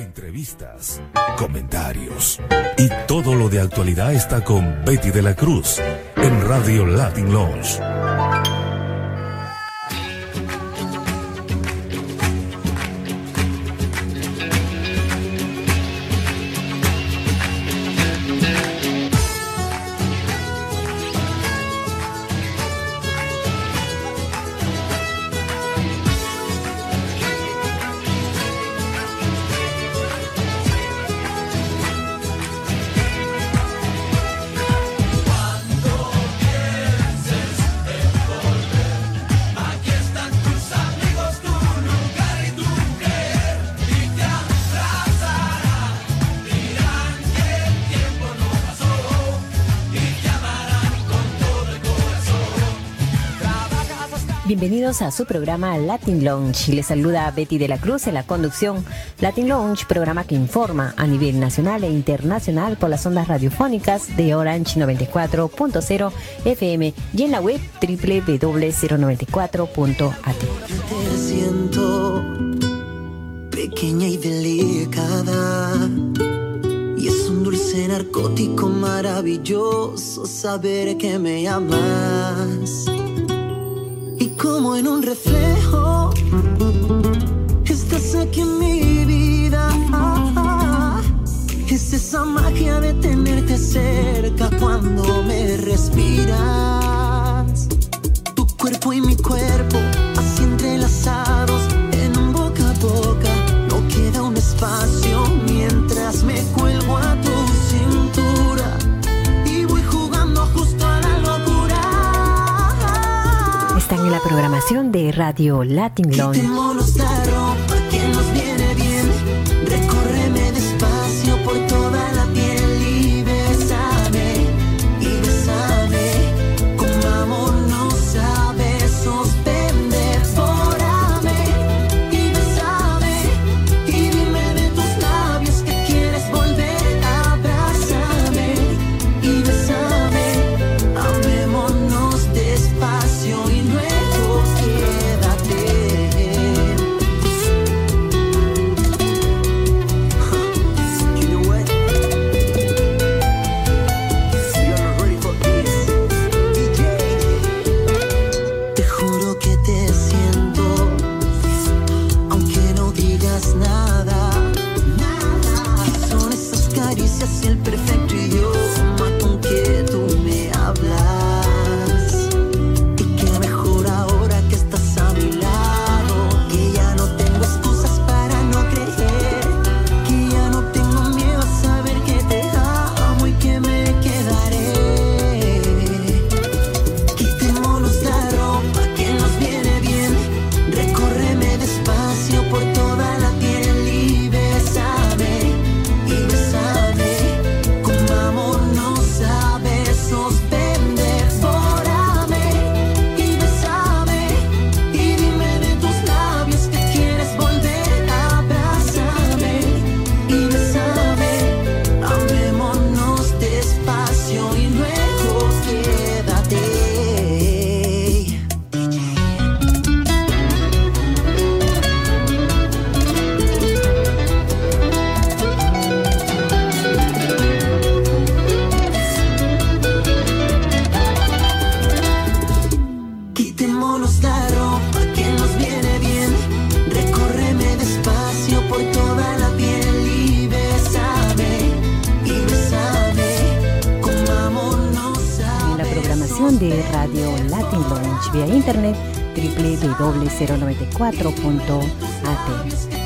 Entrevistas, comentarios y todo lo de actualidad está con Betty de la Cruz en Radio Latin Lounge. A su programa Latin Lounge. Les saluda Betty de la Cruz en la conducción. Latin Lounge, programa que informa a nivel nacional e internacional por las ondas radiofónicas de Orange 94.0 FM y en la web www.094.at. Te siento pequeña y delicada. Y es un dulce narcótico maravilloso saber que me amas como en un reflejo. Estás aquí en mi vida. Es esa magia de tenerte cerca cuando me respiras. Tu cuerpo y mi cuerpo, programación de Radio Latin Lounge. www.094.at.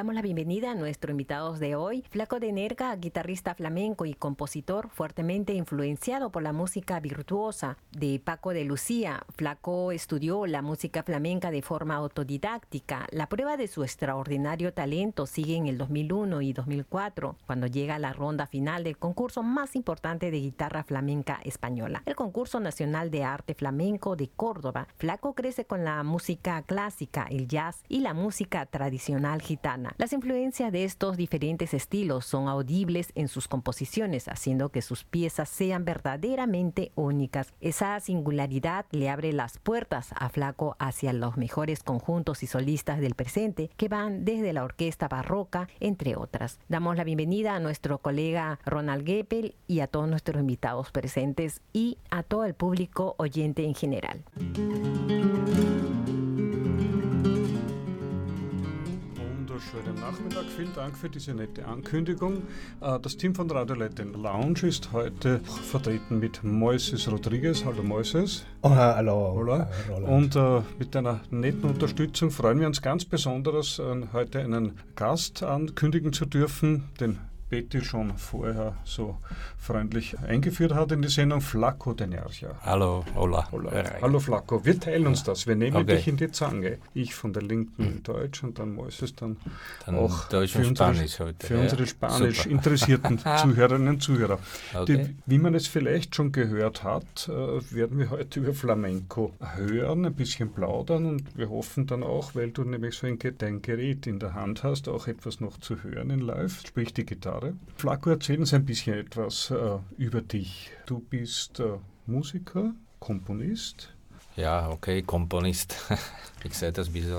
Damos la bienvenida a nuestros invitados de hoy. Flaco de Nerga, guitarrista flamenco y compositor fuertemente influenciado por la música virtuosa de Paco de Lucía. Flaco estudió la música flamenca de forma autodidáctica. La prueba de su extraordinario talento sigue en el 2001 y 2004, cuando llega a la ronda final del concurso más importante de guitarra flamenca española, el Concurso Nacional de Arte Flamenco de Córdoba. Flaco crece con la música clásica, el jazz y la música tradicional gitana las influencias de estos diferentes estilos son audibles en sus composiciones, haciendo que sus piezas sean verdaderamente únicas. Esa singularidad le abre las puertas a Flaco hacia los mejores conjuntos y solistas del presente, que van desde la orquesta barroca, entre otras. Damos la bienvenida a nuestro colega Ronald Geppel y a todos nuestros invitados presentes y a todo el público oyente en general. Schönen Nachmittag. Vielen Dank für diese nette Ankündigung. Äh, das Team von Radio Latin Lounge ist heute vertreten mit Moises Rodriguez. Hallo Moises. Oh, hallo. Hola. Und äh, mit einer netten Unterstützung freuen wir uns ganz besonders, äh, heute einen Gast ankündigen zu dürfen, den Betty schon vorher so freundlich eingeführt hat in die Sendung, Flacco de Nerja. Hallo, hola. hola. Hallo Flacco, wir teilen uns das, wir nehmen okay. dich in die Zange. Ich von der linken hm. Deutsch und dann Moises dann, dann auch Deutsch für, unsere, heute, für ja. unsere spanisch Super. interessierten Zuhörerinnen und Zuhörer. Okay. Die, wie man es vielleicht schon gehört hat, äh, werden wir heute über Flamenco hören, ein bisschen plaudern und wir hoffen dann auch, weil du nämlich so ein, dein Gerät in der Hand hast, auch etwas noch zu hören in live, sprich die Gitarre Jahre. Flaco, erzähl uns ein bisschen etwas äh, über dich. Du bist äh, Musiker, Komponist. Ja, okay, Komponist. ich sehe das ein bisschen,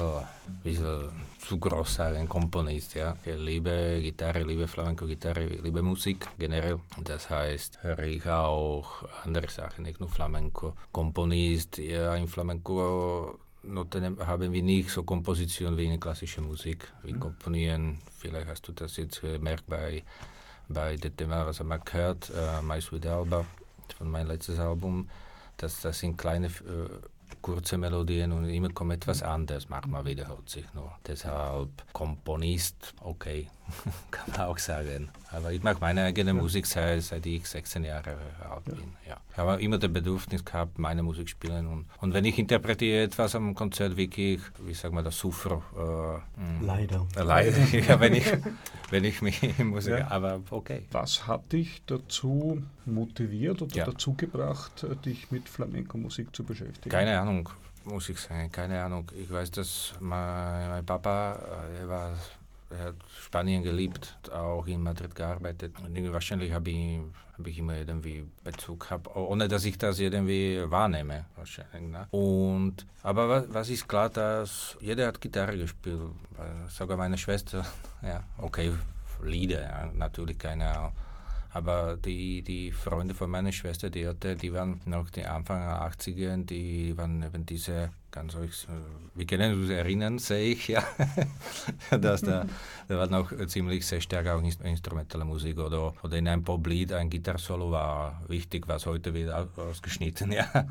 bisschen zu groß sagen, Komponist. Ja. Ich liebe Gitarre, liebe Flamenco-Gitarre, liebe Musik generell. Das heißt, ich auch andere Sachen, nicht nur Flamenco. Komponist, ja, in Flamenco Noten haben wir nicht so Komposition wie in klassischer Musik. Wir mhm. komponieren, vielleicht hast du das jetzt gemerkt bei, bei dem Thema, was man gehört, äh, Mais with Alba, von meinem letztes Album, dass das sind kleine äh, kurze Melodien und immer kommt etwas anderes. Manchmal wiederholt sich nur. Deshalb Komponist, okay, kann man auch sagen. Aber ich mache meine eigene Musik seit, seit ich 16 Jahre alt bin. Ja. Ich habe immer das Bedürfnis gehabt, meine Musik zu spielen. Und, und wenn ich interpretiere etwas am Konzert, wirklich, wie sagt man das, Souffre. Äh, leider. Äh, leider, ja, wenn ich, wenn ich mich in Musik, ja. aber okay. Was hat dich dazu motiviert oder ja. dazu gebracht, dich mit Flamenco-Musik zu beschäftigen? Keine Ahnung, muss ich sagen, keine Ahnung. Ich weiß, dass mein, mein Papa, äh, er war er hat Spanien geliebt, auch in Madrid gearbeitet. Und wahrscheinlich habe ich, hab ich immer irgendwie Bezug gehabt, ohne dass ich das irgendwie wahrnehme. Wahrscheinlich, ne? Und, aber was, was, ist klar, dass jeder hat Gitarre gespielt. Sogar meine Schwester, ja, okay, Lieder, ja, natürlich keine aber die, die Freunde von meiner Schwester, die hatte, die waren noch die Anfang der 80er, die waren eben diese, ganz euch, wir können uns erinnern, sehe ich, ja, dass da, da war noch ziemlich sehr stark auch instrumentelle Musik oder, oder in einem Poplied ein Gitarrensolo war wichtig, was heute wieder ausgeschnitten, ja.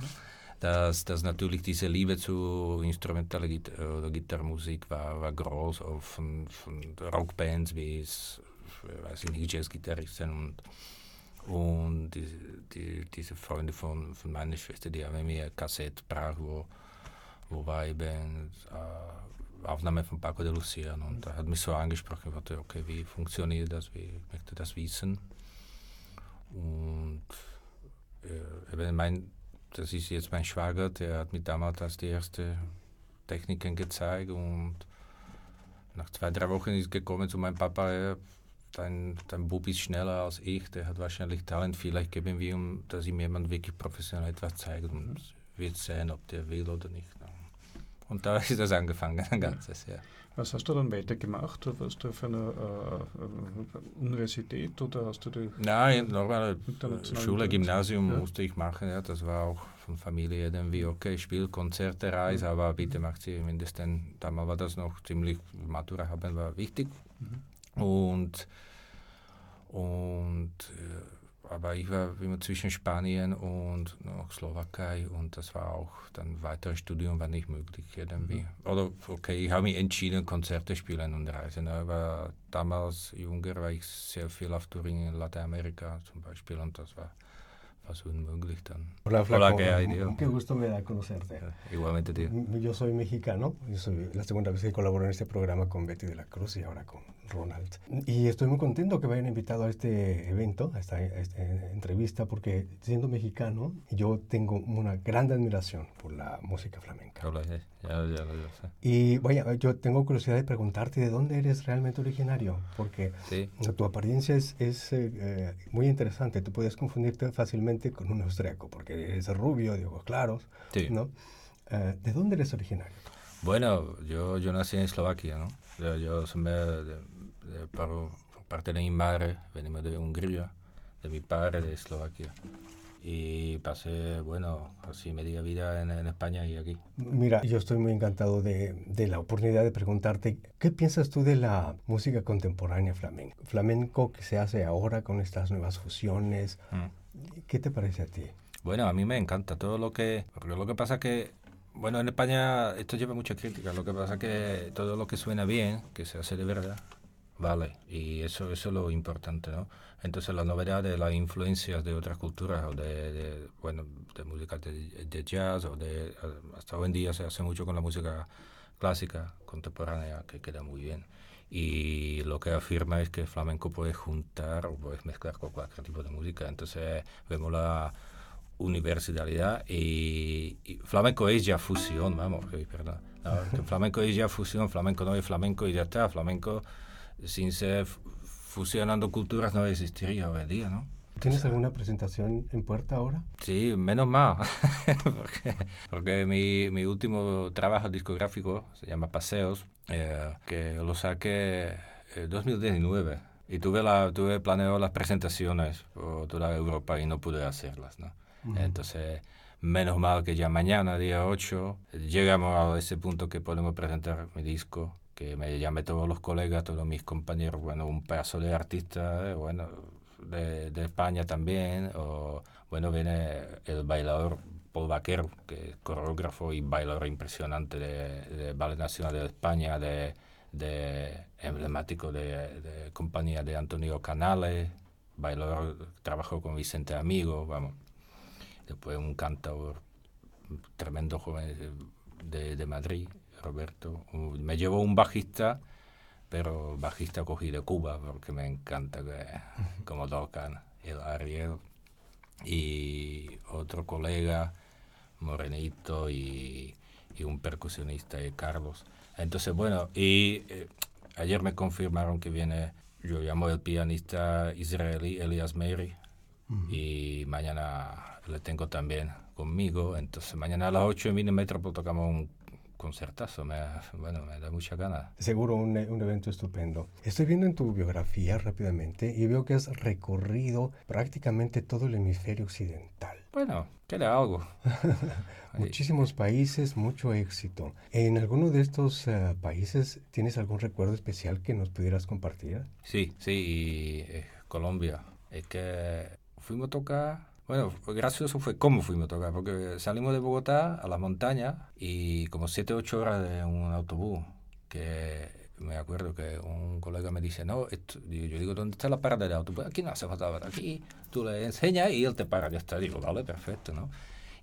Dass, dass natürlich diese Liebe zu instrumentaler Git oder Gitarrenmusik war, war groß, auch von, von Rockbands wie es weiß ich nicht, Jazzgitarristen und, und die, die, diese Freunde von, von meiner Schwester, die haben mir Kassette gebracht, wo, wo war eben äh, Aufnahme von Paco de Lucia und da hat mich so angesprochen, dachte, okay, wie funktioniert das, wie ich möchte das wissen. Und äh, mein, das ist jetzt mein Schwager, der hat mir damals als die erste Techniken gezeigt und nach zwei, drei Wochen ist gekommen zu meinem Papa, dein, dein Bub ist schneller als ich, der hat wahrscheinlich Talent, vielleicht geben wir ihm, dass ihm jemand wirklich professionell etwas zeigt und wird sehen, ob der will oder nicht. Und da ist das angefangen, ein ganzes, ja. Was hast du dann weitergemacht? Warst du auf einer äh, Universität oder hast du die Nein, normale Schule, Gymnasium ja. musste ich machen. Ja, das war auch von Familie irgendwie okay, Spiel, Konzerte, Reise, aber bitte macht sie mindestens, damals war das noch ziemlich, Matura haben war wichtig. Mhm. Und, und äh, aber ich war immer zwischen Spanien und noch Slowakei und das war auch dann weiteres Studium war nicht möglich irgendwie. Mhm. Oder okay, ich habe mich entschieden, Konzerte spielen und reisen. Aber damals jünger war ich sehr viel auf Touring in Lateinamerika zum Beispiel und das war fast unmöglich dann. Hola, Flaco. Hola, ¿qué hay, tío? Qué gusto me da conocerte. Igualmente, tío. Yo soy mexicano, yo soy la segunda vez que colaboro en este programa con Betty de la Cruz y ahora con Ronald. Y estoy muy contento que me hayan invitado a este evento, a esta, entrevista, porque siendo mexicano, yo tengo una gran admiración por la música flamenca. Hola, ya, ya, ya, sé. Y vaya, yo tengo curiosidad de preguntarte de dónde eres realmente originario, porque tu apariencia es, es eh, muy interesante. Tú puedes confundirte fácilmente con un austriaco, porque eres rubio, de ojos claros, ¿no? Eh, ¿De dónde eres originario? Bueno, yo, yo nací en Eslovaquia, ¿no? Yo, yo soy de, por, parte de mi madre, venimos de Hungría, de mi padre de Eslovaquia. Y pasé, bueno, así media vida en, España y aquí. Mira, yo estoy muy encantado de, de, la oportunidad de preguntarte, ¿qué piensas tú de la música contemporánea flamenco? Flamenco que se hace ahora con estas nuevas fusiones. Mm. ¿Qué te parece a ti? Bueno, a mí me encanta todo lo que... Lo que pasa es que bueno, en España esto lleva mucha crítica. Lo que pasa es que todo lo que suena bien, que se hace de verdad, vale. Y eso, es lo importante, ¿no? Entonces la novedad de las influencias de otras culturas o de, bueno, de música de, jazz o de... Hasta hoy en día se hace mucho con la música clásica, contemporánea, que queda muy bien. Y lo que afirma es que el flamenco puede juntar o puede mezclar con cualquier tipo de música. Entonces vemos la universalidad y, flamenco es ya fusión, vamos, perdón. flamenco es ya fusión, flamenco no es flamenco y ya está. Flamenco sin ser fusionando culturas no existiría hoy en día, ¿no? ¿Tienes alguna presentación en puerta ahora? Sí, menos mal, porque, mi, mi, último trabajo discográfico se llama Paseos, eh, que lo saqué en 2019 y tuve, la, tuve planeado las presentaciones por toda Europa y no pude hacerlas, ¿no? Entonces, menos mal que ya mañana, día 8, llegamos a ese punto que podemos presentar mi disco, que me llame todos los colegas, todos mis compañeros, bueno, un pedazo de artista, eh, bueno, de, de, España también, o bueno, viene el bailador Paul Vaquero, que es coreógrafo y bailador impresionante de, de Ballet Nacional de España, de, de emblemático de, compañía de Antonio Canales, bailador, trabajó con Vicente Amigo, vamos, después un cantador tremendo joven de, de Madrid, Roberto. Me llevó un bajista, pero bajista cogí de Cuba porque me encanta que, como tocan el Ariel. Y otro colega, Morenito, y, y un percusionista, Carlos. Entonces, bueno, y eh, ayer me confirmaron que viene, yo llamo el pianista israelí Elias Meiri, y mañana le tengo también conmigo. Entonces, mañana a las 8 en Minimetro tocamos un concertazo, me, bueno, me da mucha gana. Seguro un, un, evento estupendo. Estoy viendo en tu biografía rápidamente y veo que has recorrido prácticamente todo el hemisferio occidental. Bueno, queda algo. Muchísimos países, mucho éxito. ¿En alguno de estos uh, países tienes algún recuerdo especial que nos pudieras compartir? Sí, sí, y, eh, Colombia. Es que fuimos a tocar bueno, gracioso fue cómo fuimos a tocar, porque salimos de Bogotá a la montaña y como 7 8 horas de un autobús, que me acuerdo que un colega me dice, no, yo digo, ¿dónde está la parada del autobús? Aquí no hace falta, aquí tú le enseñas y él te para, ya está. Digo, vale, perfecto, ¿no?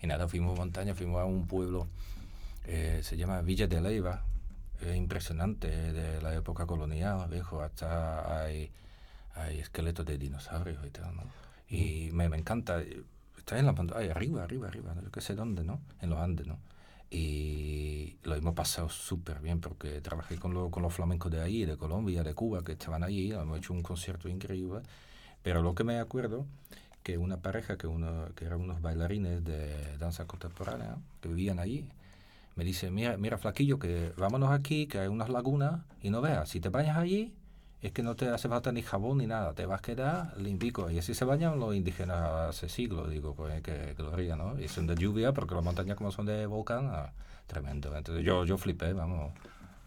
Y nada, fuimos a montaña, fuimos a un pueblo, eh, se llama Villa de Leiva, es impresionante, de la época colonial, viejo, hasta hay, hay esqueletos de dinosaurios y tal, ¿no? Y me, me encanta. Está en la pantalla, arriba, arriba, arriba, no sé dónde, ¿no? En los Andes, ¿no? Y lo hemos pasado súper bien porque trabajé con, lo, con los flamencos de ahí, de Colombia, de Cuba, que estaban allí, hemos hecho un concierto increíble. Pero lo que me acuerdo, que una pareja, que, uno, que eran unos bailarines de danza contemporánea, que vivían allí, me dice, mira, mira, flaquillo, que vámonos aquí, que hay unas lagunas, y no veas, si te bañas allí, es que no te hace falta ni jabón ni nada, te vas a quedar limpico. Y así se bañan los indígenas hace siglos, digo, pues que gloria, ¿no? Y son de lluvia, porque las montañas como son de volcán, ah, tremendo. Entonces yo, yo flipé, vamos,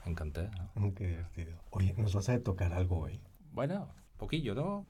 me encanté. ¿no? Qué divertido. Oye, ¿nos vas a tocar algo hoy? Bueno, poquillo, ¿no?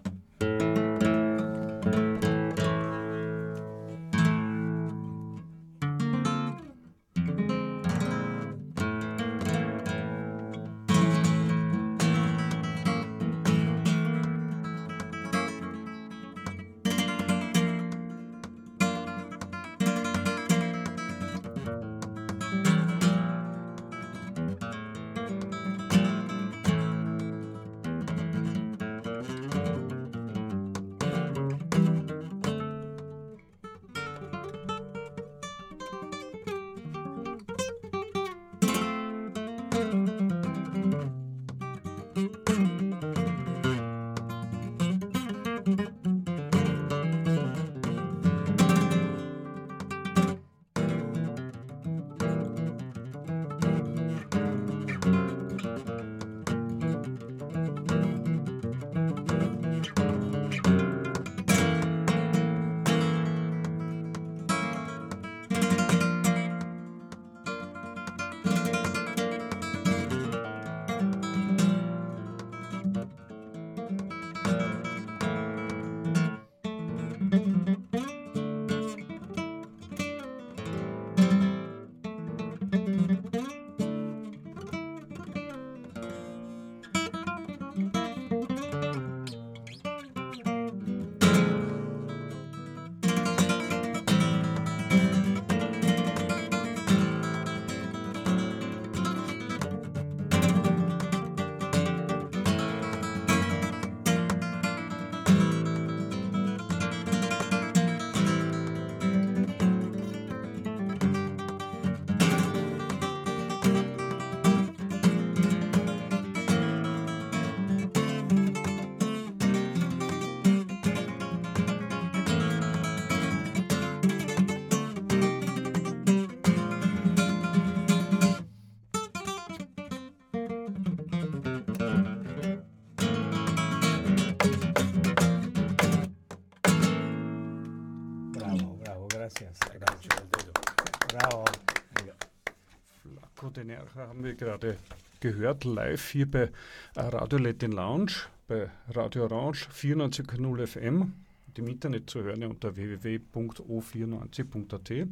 Haben wir gerade gehört, live hier bei Radio Latin Lounge, bei Radio Orange 94.0 FM im Internet zu hören unter www.o94.at.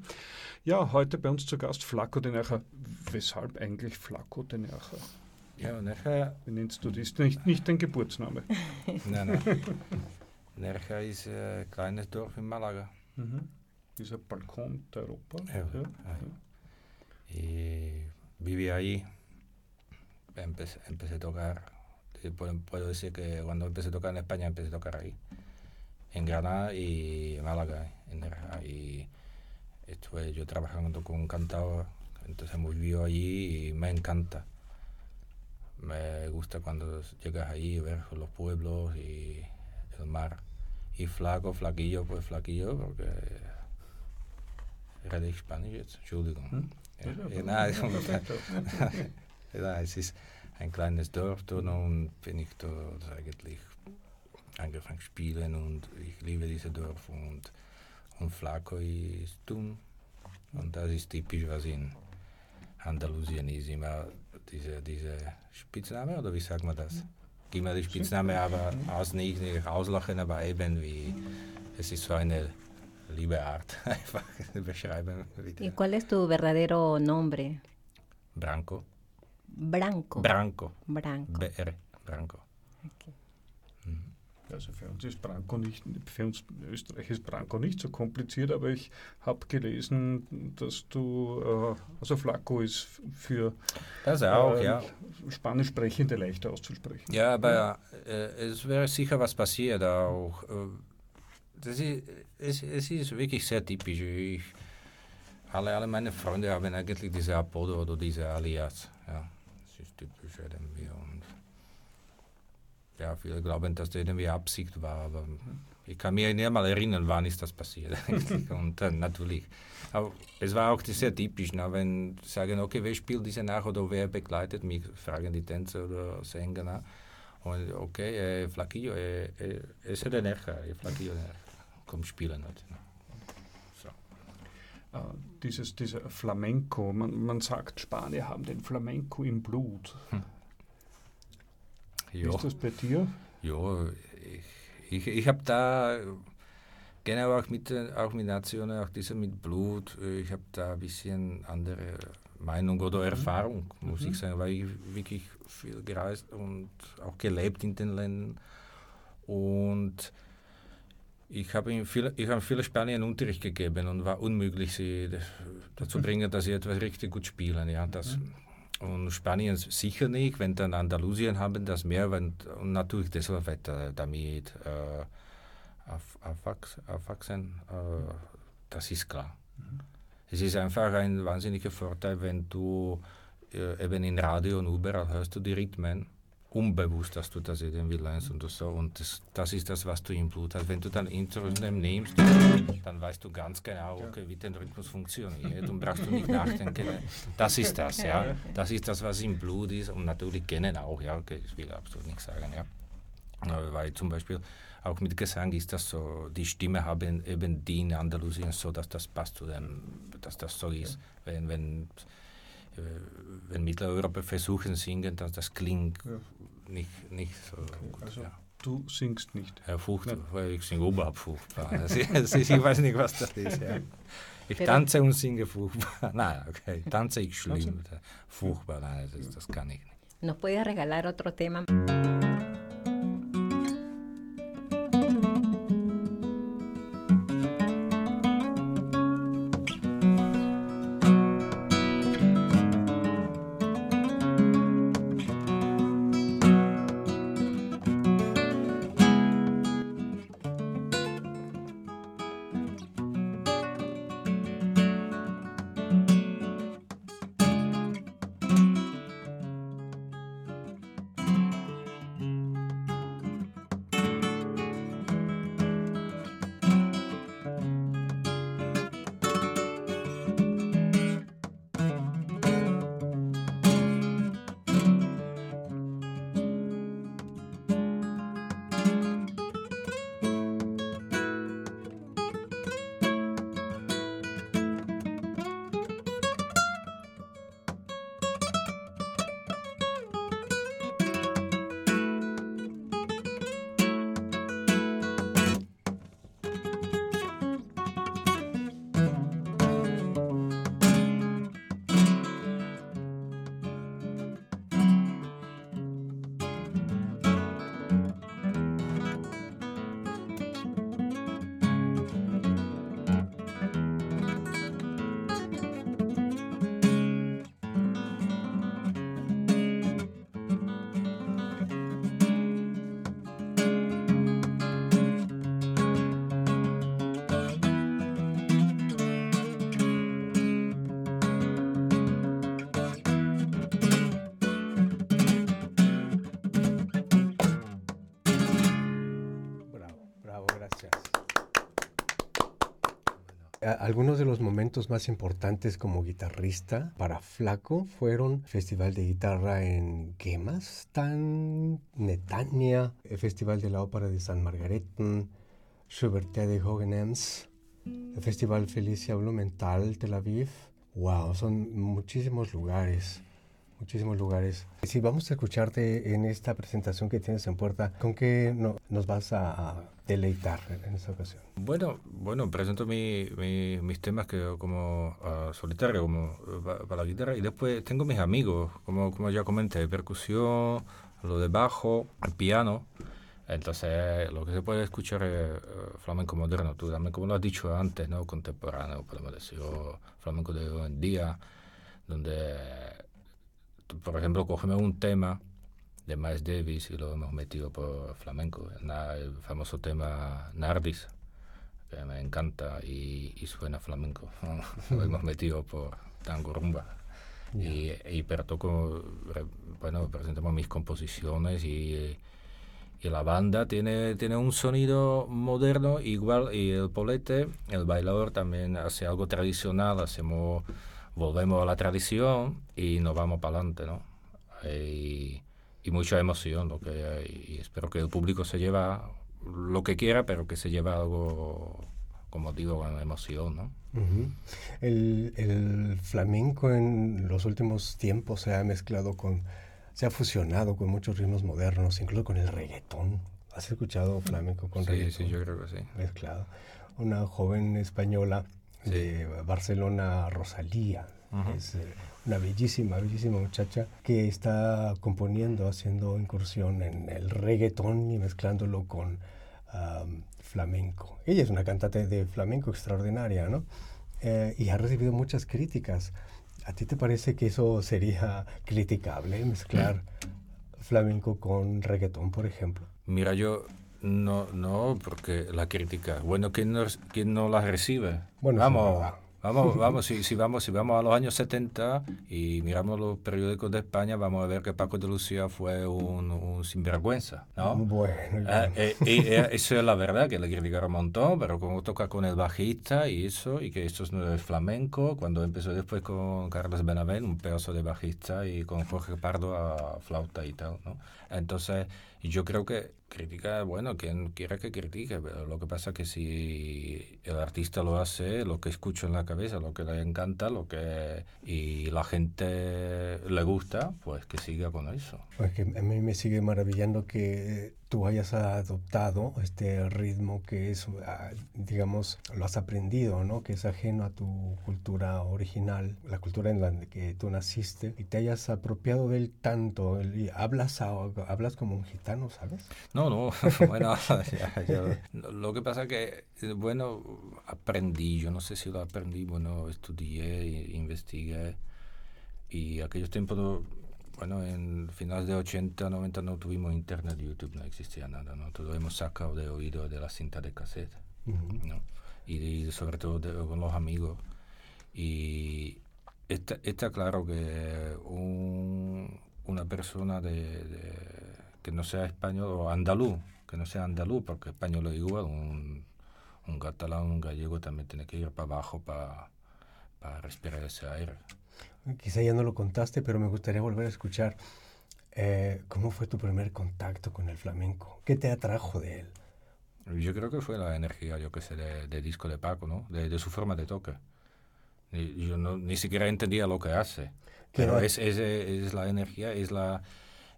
Ja, heute bei uns zu Gast Flacco de Nercher. Weshalb eigentlich Flacco de Nercher? Ja, Nercher. Wie nennst du das? Nicht, nicht dein Geburtsname. nein, nein. Nercher ist ein kleines Dorf in Malaga. Mhm. Dieser Balkon d'Europa. Ja, ja. ja. Y viví ahí, empecé, empecé a tocar, puedo, decir que cuando empecé a tocar en España empecé a tocar ahí, en Granada y Málaga, en y estuve yo trabajando con un cantador, entonces hemos vivido allí y me encanta. Me gusta cuando llegas ahí, ver los pueblos y el mar. Y flaco, flaquillo, pues flaquillo, porque red ik Spanisch jetzt? Entschuldigung. Hm? Ja, nein, ja, es ist ein kleines Dorf und bin ich dort eigentlich angefangen zu spielen und ich liebe dieses Dorf und, und Flaco ist dumm. Und das ist typisch, was in Andalusien ist, immer diese, diese Spitzname oder wie sagt man das? Immer die Spitzname, aber aus nicht, nicht auslachen, aber eben wie, es ist so eine liebe art ¿Y cuál es tu verdadero nombre? Branco. Branco. Branco. Branco. BR. Branco. Okay. Mhm. Also für uns ist Branco nicht, für uns Österreich ist Branco nicht so kompliziert, aber ich habe gelesen, dass du, äh, also Flaco ist für das auch, äh, ja. Spanisch sprechende leichter auszusprechen. Ja, aber äh, es wäre sicher was passiert auch. Äh, das ist, es, es ist wirklich sehr typisch. Ich, alle, alle meine Freunde haben eigentlich diese Apodo oder diese Alias. Ja, das ist typisch irgendwie. Und ja, viele glauben, dass das irgendwie Absicht war, aber ich kann mich nicht mal erinnern, wann ist das passiert. und äh, natürlich. Aber es war auch sehr typisch, na, wenn sie sagen, okay, wer spielt diese nach oder wer begleitet mich, fragen die Tänzer oder Sänger. Na. Und okay, eh, Flaquillo, eh, eh, ese de Nerja, eh, Flaquillo de Kommt spielen hat. So. Uh, dieses, dieser Flamenco, man, man sagt, Spanier haben den Flamenco im Blut. Hm. Wie ist das bei dir? Ja, ich, ich, ich habe da Genau, auch mit, auch mit Nationen, auch dieser mit Blut. Ich habe da ein bisschen andere Meinung oder mhm. Erfahrung, muss mhm. ich sagen, weil ich wirklich viel gereist und auch gelebt in den Ländern. Und ich habe ihm viele, ich habe viele Spaniern Unterricht gegeben und war unmöglich, sie dazu bringen, dass sie etwas richtig gut spielen. Ja, das, mhm. Und Spanien sicher nicht, wenn dann Andalusien haben das mehr, wenn, und natürlich deshalb wird damit äh, aufwachsen, äh, das ist klar. Mhm. Es ist einfach ein wahnsinniger Vorteil, wenn du äh, eben in Radio und überall hörst du die Rhythmen unbewusst, dass du das irgendwie lernst und so. Und das, das ist das, was du im Blut hast. Wenn du dann Instrument nimmst, dann weißt du ganz genau, okay, wie der Rhythmus funktioniert und brauchst du nicht nachdenken. Das ist das, ja. Das ist das, was im Blut ist und natürlich kennen auch, ja, okay, ich will absolut nicht sagen, ja. Weil zum Beispiel auch mit Gesang ist das so, die Stimme haben eben die in Andalusien so, dass das passt zu dem, dass das so ist. Wenn, wenn wenn Mitteleuropa versuchen singen, dass das klingt ja. nicht, nicht so okay. gut. Also ja. du singst nicht? Ja, furchtbar, ich singe überhaupt furchtbar. Ich weiß nicht, was das ist. Ja. Ich tanze und singe furchtbar. Nein, okay, tanze ich schlimm. Furchtbar, nein, das, das kann ich nicht. ¿Nos puede regalar otro tema? Algunos de los momentos más importantes como guitarrista para Flaco fueron Festival de Guitarra en Gemas, Tan, Netanya, el Festival de la Ópera de San Margareten, Schubert de Hogenems, el Festival Felicia Blumenthal, Tel Aviv. Wow, son muchísimos lugares muchísimos lugares. Si vamos a escucharte en esta presentación que tienes en puerta, ¿con qué no, nos vas a, deleitar en esta ocasión? Bueno, bueno presento mi, mis temas que como uh, solitario, como para la guitarra, y después tengo mis amigos, como, como ya comenté, percusión, lo de bajo, el piano. Entonces, lo que se puede escuchar es uh, flamenco moderno, tú también, como lo has dicho antes, ¿no? contemporáneo, podemos decir, o flamenco de hoy en día, donde por ejemplo, cogemos un tema de Miles Davis y lo hemos metido por flamenco, el famoso tema Nardis, que me encanta y, suena flamenco. lo hemos metido por tango rumba. Y, y pero toco, bueno, presentamos mis composiciones y, y, la banda tiene, tiene un sonido moderno igual y el polete, el bailador también hace algo tradicional, hacemos volvemos a la tradición y nos vamos para adelante, ¿no? Y, mucha emoción, lo que, y espero que el público se lleva lo que quiera, pero que se lleve algo, como digo, con emoción, ¿no? el, el, flamenco en los últimos tiempos se ha mezclado con, se ha fusionado con muchos ritmos modernos, incluso con el reggaetón. ¿Has escuchado flamenco con reggaetón? Sí, sí, yo creo que sí. Mezclado. una joven española de Barcelona, Rosalía. Es eh, una bellísima, bellísima muchacha que está componiendo, haciendo incursión en el reggaetón y mezclándolo con flamenco. Ella es una cantante de flamenco extraordinaria, ¿no? Eh, y ha recibido muchas críticas. ¿A ti te parece que eso sería criticable, mezclar flamenco con reggaetón, por ejemplo? Mira, yo no, no, porque la crítica, bueno, ¿quién no, quién no la recibe? Bueno, vamos, vamos, vamos, si, si, vamos, si vamos a los años 70 y miramos los periódicos de España, vamos a ver que Paco de Lucía fue un, un sinvergüenza, ¿no? Bueno, ah, eh, eh, eso es la verdad, que le criticaron un montón, pero como toca con el bajista y eso, y que esto no es flamenco, cuando empezó después con Carlos Benavent, un pedazo de bajista, y con Jorge Pardo a flauta y tal, ¿no? Entonces, yo creo que crítica, bueno, quien quiera que critique, pero lo que pasa es que si el artista lo hace, lo que escucho en la cabeza, lo que le encanta, lo que y la gente le gusta, pues que siga con eso. Pues que a mí me sigue maravillando que tú hayas adoptado este ritmo que es, ah, digamos, lo has aprendido, ¿no? Que es ajeno a tu cultura original, la cultura en la que tú naciste, y te hayas apropiado del tanto. Y hablas, hablas como un gitano, ¿sabes? No, no, bueno, lo que pasa que, bueno, aprendí, yo no sé si lo aprendí, bueno, estudié, investigué, y aquellos tiempos bueno, en finales de 80, 90 no tuvimos internet, YouTube no existía nada, ¿no? Todo hemos sacado de oído de la cinta de cassette, ¿no? Y, sobre todo con los amigos. Y está, está claro que una persona de, que no sea español o andaluz, que no sea andaluz, porque español es igual, un, un catalán, un gallego también tiene que ir para abajo para, para respirar ese aire. Quizá ya no lo contaste, pero me gustaría volver a escuchar eh, cómo fue tu primer contacto con el flamenco. ¿Qué te atrajo de él? Yo creo que fue la energía, yo qué sé, de, disco de Paco, ¿no? De, su forma de toque. yo no, ni siquiera entendía lo que hace. Pero es, es, es, la energía, es la...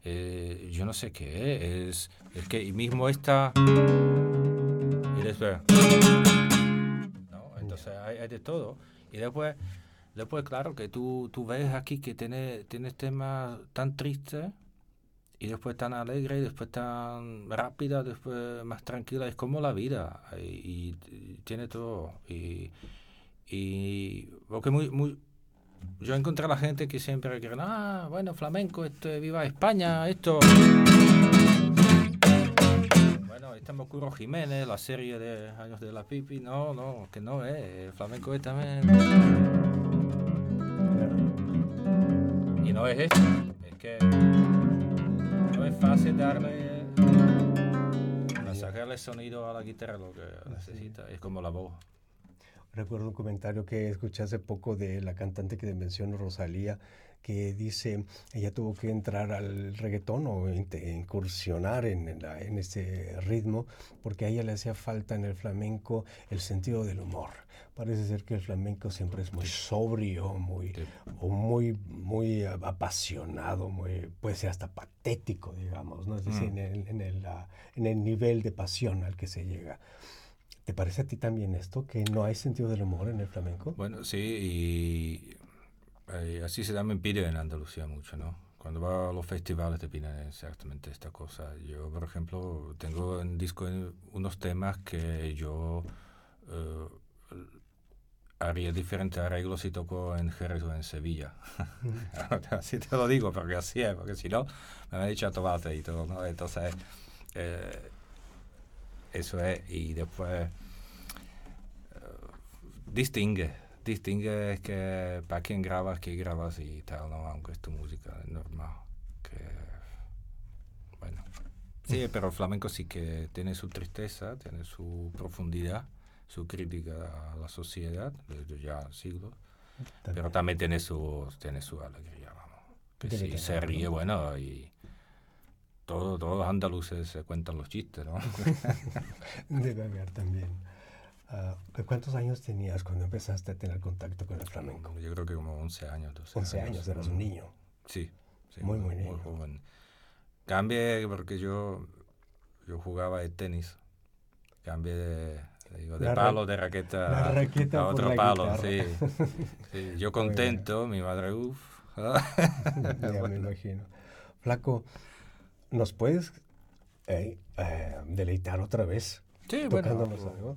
Eh, yo no sé qué es. Es que mismo está... Y después... ¿no? Entonces hay, hay de todo. Y después Después, claro, que tú, tú ves aquí que tienes, tienes temas tan tristes y después tan alegres y después tan rápida, después más tranquila. Es como la vida y, tiene todo. Y, y porque muy, muy, yo encontré a la gente que siempre quiere, ah, bueno, flamenco, esto, viva España, esto. Bueno, me ocurrió Jiménez, la serie de Años de la Pipi. No, no, que no es. El flamenco es también no es eso. Es que no es fácil darle. sacarle sonido a la guitarra lo que necesita. Es como la voz. Recuerdo un comentario que escuché hace poco de la cantante que mencionó Rosalía, que dice ella tuvo que entrar al reggaetón o incursionar en, en ese ritmo porque a ella le hacía falta en el flamenco el sentido del humor parece ser que el flamenco siempre es muy sobrio, muy, o muy, muy apasionado, muy, puede ser hasta patético, digamos, ¿no? Es decir, mm. en, el, en, el, en, el, nivel de pasión al que se llega. ¿Te parece a ti también esto, que no hay sentido del humor en el flamenco? Bueno, sí, y, eh, así se también pide en Andalucía mucho, ¿no? Cuando va a los festivales te piden exactamente esta cosa. Yo, por ejemplo, tengo en disco unos temas que yo... Eh, haría diferentes arreglos si toco en Jerez o en Sevilla. así te lo digo, porque así es, porque si no, me han dicho tomate y todo, ¿no? Entonces, eh, eso es, y después, eh, distingue, distingue que para quién grabas, qué grabas y tal, ¿no? Aunque es tu música normal, que, bueno. Sí, pero el flamenco sí que tiene su tristeza, tiene su profundidad su crítica a la sociedad desde ya siglos, pero también tiene su, tiene su alegría, vamos. Que si se ríe, bueno, y todo, todos los andaluces se cuentan los chistes, ¿no? Debe haber también. Uh, ¿Cuántos años tenías cuando empezaste a tener contacto con el flamenco? Yo creo que como 11 años, 12 11 años, eras un niño. Sí, sí muy, muy, niño. muy joven. Cambié porque yo, yo jugaba de tenis, cambié de, Digo, de palo, de raqueta la raqueta a otro palo. Sí, sí, Yo contento, mi madre, uff. ya me imagino. Flaco, ¿nos puedes eh, eh, deleitar otra vez? Sí, tocándonos bueno. algo?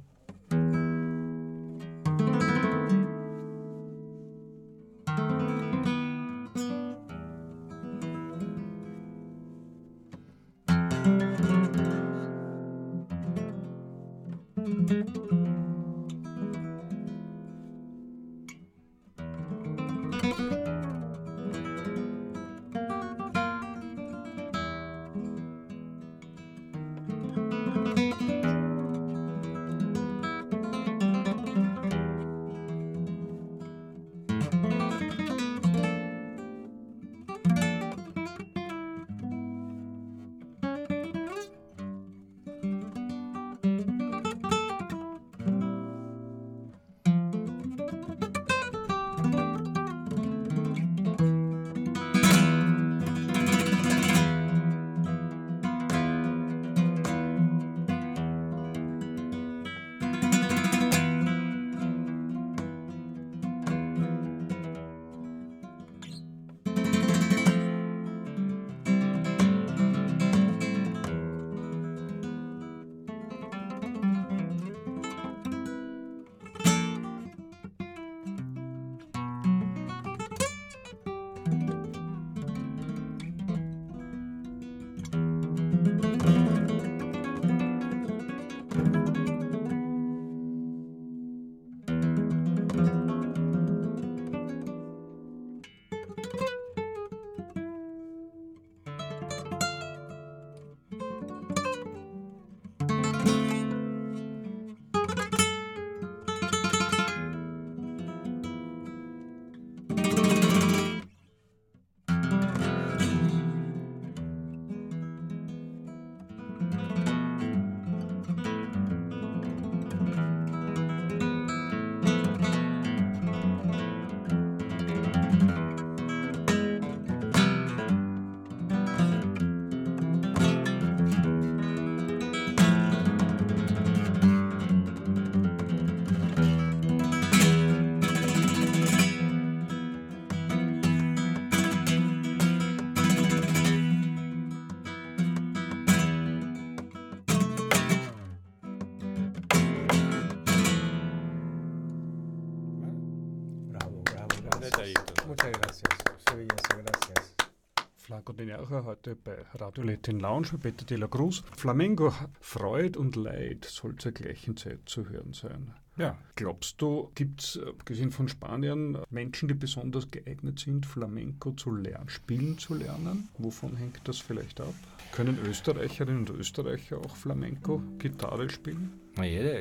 রাখা হয় heute bei Radio Latin Lounge bei Peter de la Cruz. Flamengo, Freud und Leid soll zur gleichen Zeit zu hören sein. Ja. Glaubst du, gibt es, abgesehen von Spaniern, Menschen, die besonders geeignet sind, Flamenco zu lernen, spielen zu lernen? Wovon hängt das vielleicht ab? Können Österreicherinnen und Österreicher auch Flamenco-Gitarre spielen? Jeder,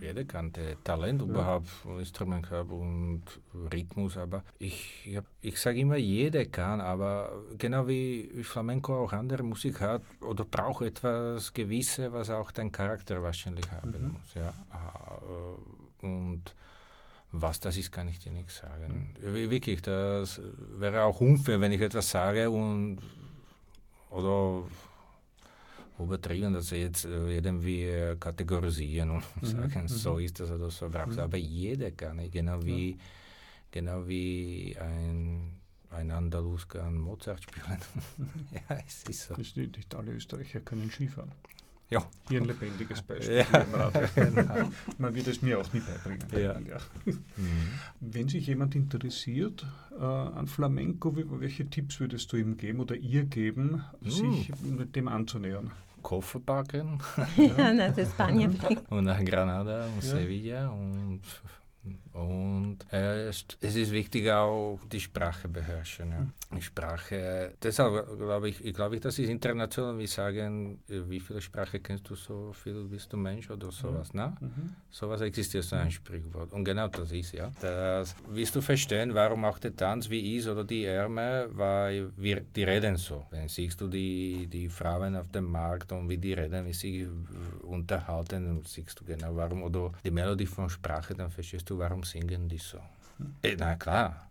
jeder kann Talent ja. überhaupt, Instrument haben und Rhythmus, aber ich, ich sage immer, jeder kann, aber genau wie Flamenco auch andere Musik hat oder braucht etwas Gewisses, was auch den Charakter wahrscheinlich haben mhm. muss. Ja. Äh, und was das ist, kann ich dir nicht sagen. Mhm. Wirklich, das wäre auch unfair, wenn ich etwas sage und oder übertrieben, dass sie jetzt äh, irgendwie kategorisieren und mhm. sagen, mhm. so ist das oder so braucht mhm. Aber jeder kann, genau wie, genau wie ein, ein Andalus kann Mozart spielen. ja, es ist so. Nicht, nicht alle Österreicher können Skifahren. Ja. Hier ein lebendiges Beispiel. Ja. Genau. Man wird es mir auch nie beibringen. Ja. ja. Mhm. Wenn sich jemand interessiert äh, an Flamenco, welche Tipps würdest du ihm geben oder ihr geben, mhm. sich mit dem anzunähern? Koffer packen. ja, nach Spanien. und nach Granada und ja. Sevilla und und äh, es ist wichtig auch die Sprache beherrschen. Ja. Die Sprache, deshalb glaube ich, ich glaube, das ist international. Wir sagen, äh, wie viele Sprachen kennst du, so viel bist du Mensch oder sowas. Mhm. Ne? Mhm. Sowas existiert so ein Sprichwort. Und genau das ist ja. Das willst du verstehen, warum auch der Tanz wie ist oder die Ärmel, weil wir, die reden so. Wenn siehst du die, die Frauen auf dem Markt und wie die reden, wie sie unterhalten, dann siehst du genau warum. Oder die Melodie von Sprache, dann verstehst du, zu waarom singing die Song? Eh, na klar,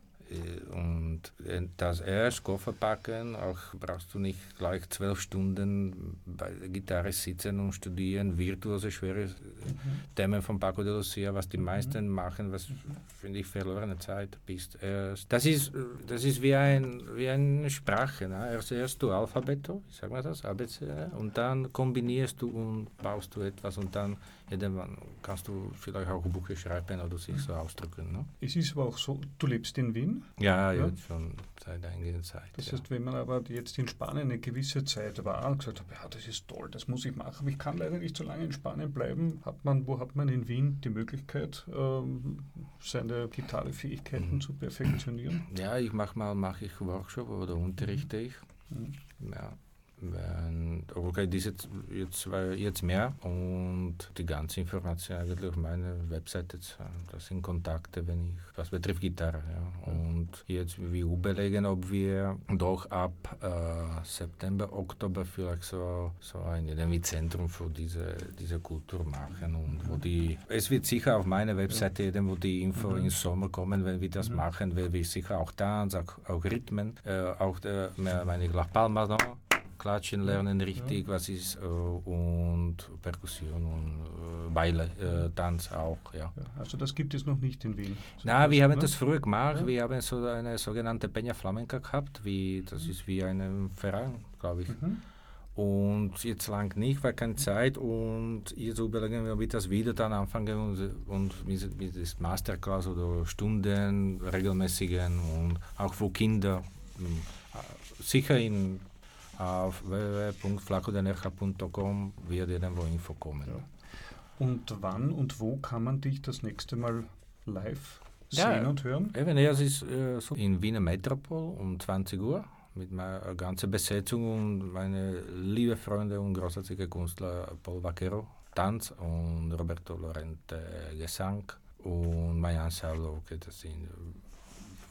und das erst Koffer packen, auch brauchst du nicht gleich zwölf Stunden bei der Gitarre sitzen und studieren, virtuose, schwere mhm. Themen von Paco de Lucia, was die mhm. meisten machen, was finde ich verlorene Zeit bist. Das ist, das ist wie, ein, wie eine Sprache. Ne? Erst, erst du Alphabeto, wie sagt man das, ABC, und dann kombinierst du und baust du etwas und dann irgendwann kannst du vielleicht auch Bücher schreiben oder sich so ausdrücken. Ne? Es ist aber auch so, du lebst in Wien? Ja, ja, jetzt schon seit einiger Zeit. Das heißt, wenn man aber jetzt in Spanien eine gewisse Zeit war und gesagt hat, ja, das ist toll, das muss ich machen, aber ich kann leider nicht so lange in Spanien bleiben, hat man, wo hat man in Wien die Möglichkeit, ähm, seine Gitarrefähigkeiten mhm. zu perfektionieren? Ja, ich mache mal mache ich Workshop oder unterrichte ich. Mhm. Ja. Okay, das jetzt, jetzt, jetzt mehr und die ganze Information eigentlich auf meiner Webseite, das sind Kontakte, wenn ich, was betrifft Gitarre. Ja. Und jetzt wir überlegen, ob wir doch ab äh, September, Oktober vielleicht so, so ein Zentrum für diese, diese Kultur machen. Und wo die, es wird sicher auf meiner Webseite, wo die Info mhm. im Sommer kommen, wenn wir das mhm. machen, werden wir sicher auch Tanz, auch, auch Rhythmen, äh, auch der, meine La Palma noch Klatschen lernen richtig, was ist äh, und Perkussion und äh, Weile, äh, Tanz auch, ja. Also das gibt es noch nicht in Wien? Na, wir haben das früher gemacht, wir haben so eine sogenannte Peña Flamenca gehabt, wie, das ist wie ein Verein, glaube ich. Mhm. Und jetzt lang nicht, weil keine Zeit. Und jetzt überlegen wir, ob wir das wieder dann anfangen und, und mit, das Masterclass oder Stunden regelmäßigen und auch für Kinder. Hm, sicher in auf www.flacodenerja.com wird irgendwo Info kommen. Ja. Und wann und wo kann man dich das nächste Mal live ja, sehen und hören? Eben, ja, es ist äh, so in Wiener Metropol um 20 Uhr mit meiner ganzen Besetzung und meine liebe Freunde und großartige Künstler Paul Vaquero, Tanz und Roberto Lorente Gesang und Mayan Salo, okay, das sind,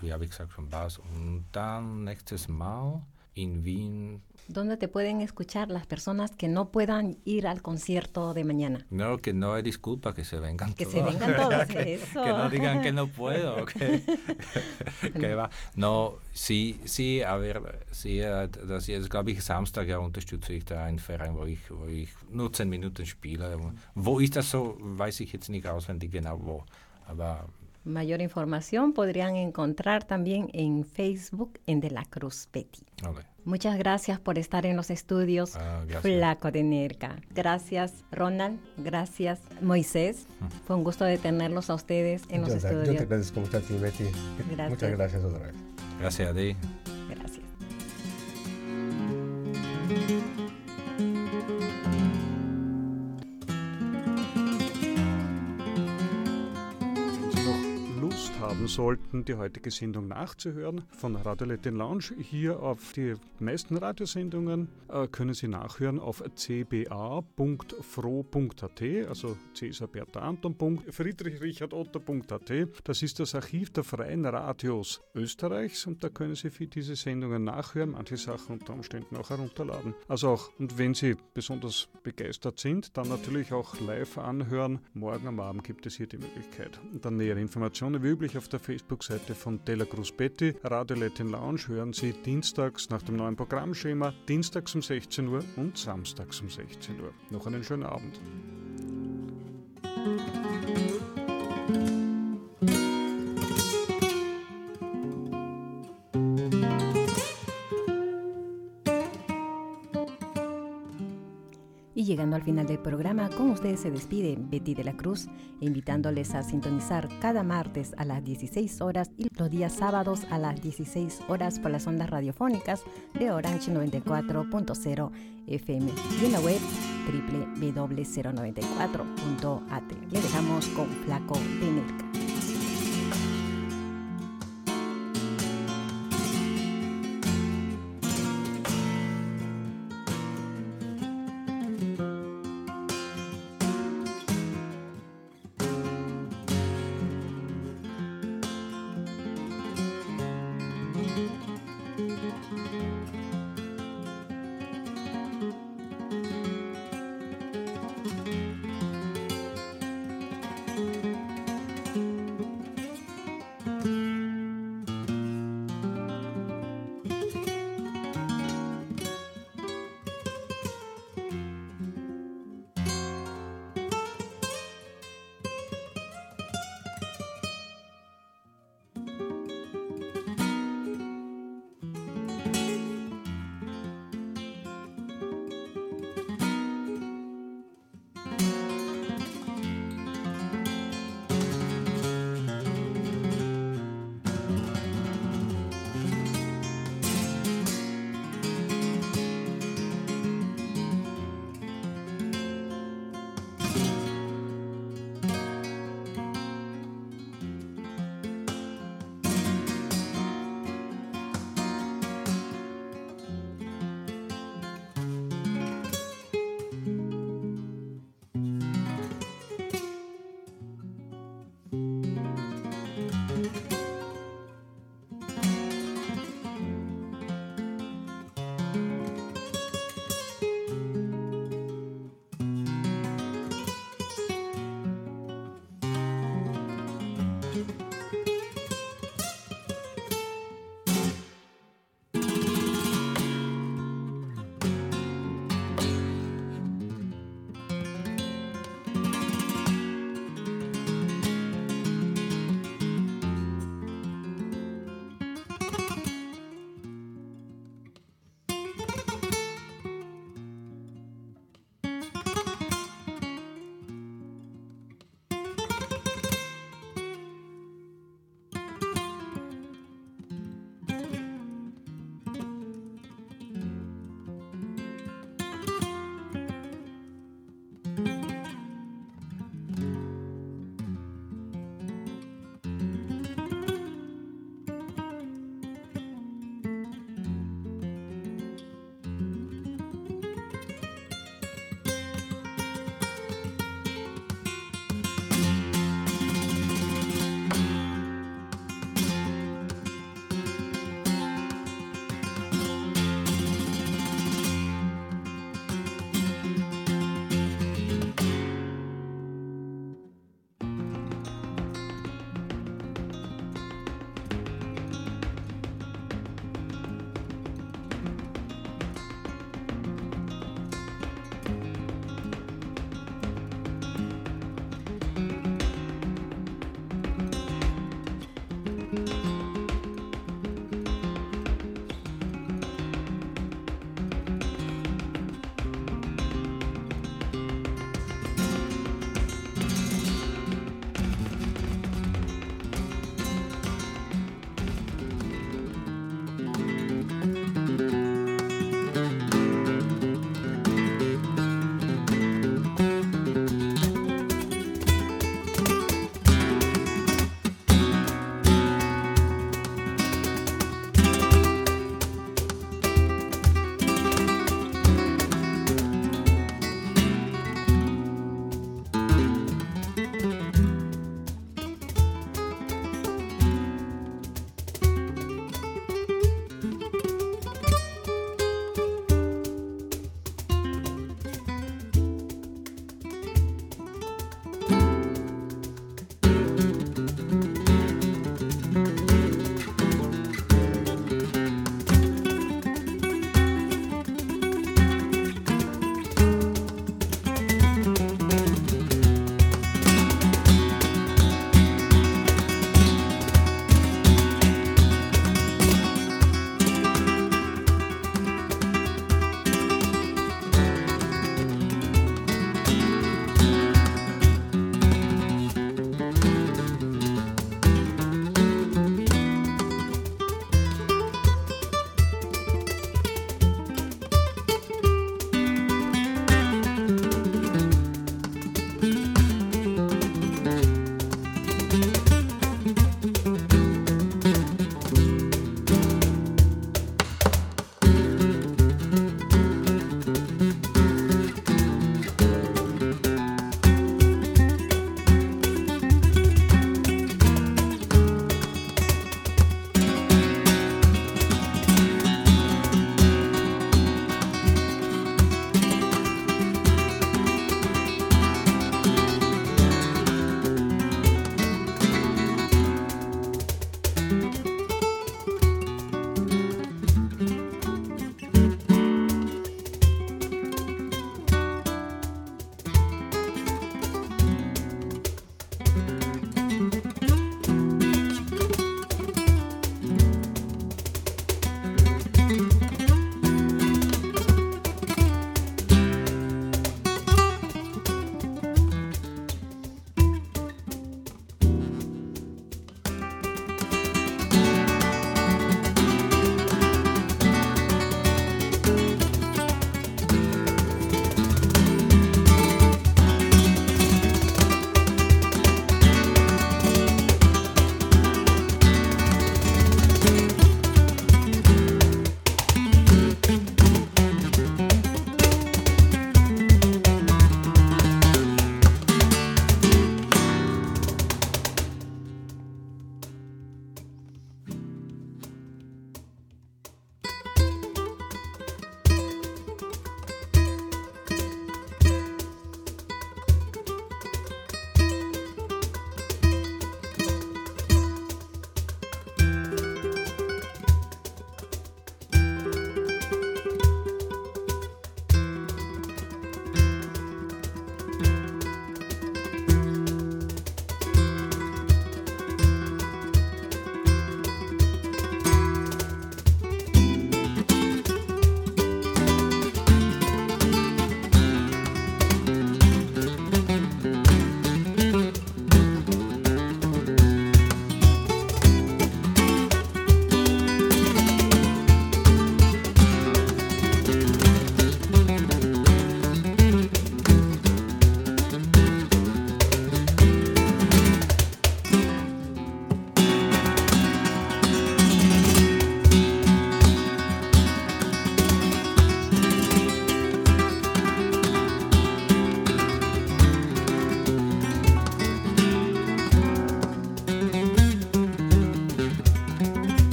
wie habe ich gesagt, schon Bass. Und dann nächstes Mal in Wien. ¿Dónde te pueden escuchar las personas que no puedan ir al concierto de mañana? No, que no hay disculpa, que se vengan que todos. Que se vengan todos, eso. que no digan que no puedo, que va. No, sí, sí, a ver, sí, das jetzt, glaube ich, Samstag ja unterstütze ich da einen Verein, wo ich, wo ich nur zehn Minuten spiele. Wo das so, weiß ich jetzt nicht auswendig genau wo, aber Mayor información podrían encontrar también en Facebook en De la Cruz Petty. Muchas gracias por estar en los estudios ah, Flaco de Nerca. Gracias Ronald, gracias Moisés. Fue un gusto de tenerlos a ustedes en los estudios. Yo te agradezco mucho a ti, Betty. Muchas gracias otra vez. Gracias a ti. Gracias. Sollten, die heutige Sendung nachzuhören von Radio Latin Lounge. Hier auf die meisten Radiosendungen äh, können Sie nachhören auf cba.fro.at, also Cäsar Bertha Anton. Friedrich Richard Otto.at. Das ist das Archiv der Freien Radios Österreichs und da können Sie für diese Sendungen nachhören, manche Sachen unter Umständen auch herunterladen. Also auch, und wenn Sie besonders begeistert sind, dann natürlich auch live anhören. Morgen am Abend gibt es hier die Möglichkeit. Und dann nähere Informationen wie üblich auf der Facebook-Seite von Della Cruz Betty. Radio Latin Lounge hören Sie dienstags nach dem neuen Programmschema, dienstags um 16 Uhr und samstags um 16 Uhr. Noch einen schönen Abend. Llegando al final del programa, con ustedes se despide Betty de la Cruz, invitándoles a sintonizar cada martes a las 16 horas y los días sábados a las 16 horas por las ondas radiofónicas de Orange 94.0 FM y en la web www.094.at. Le dejamos con Flaco de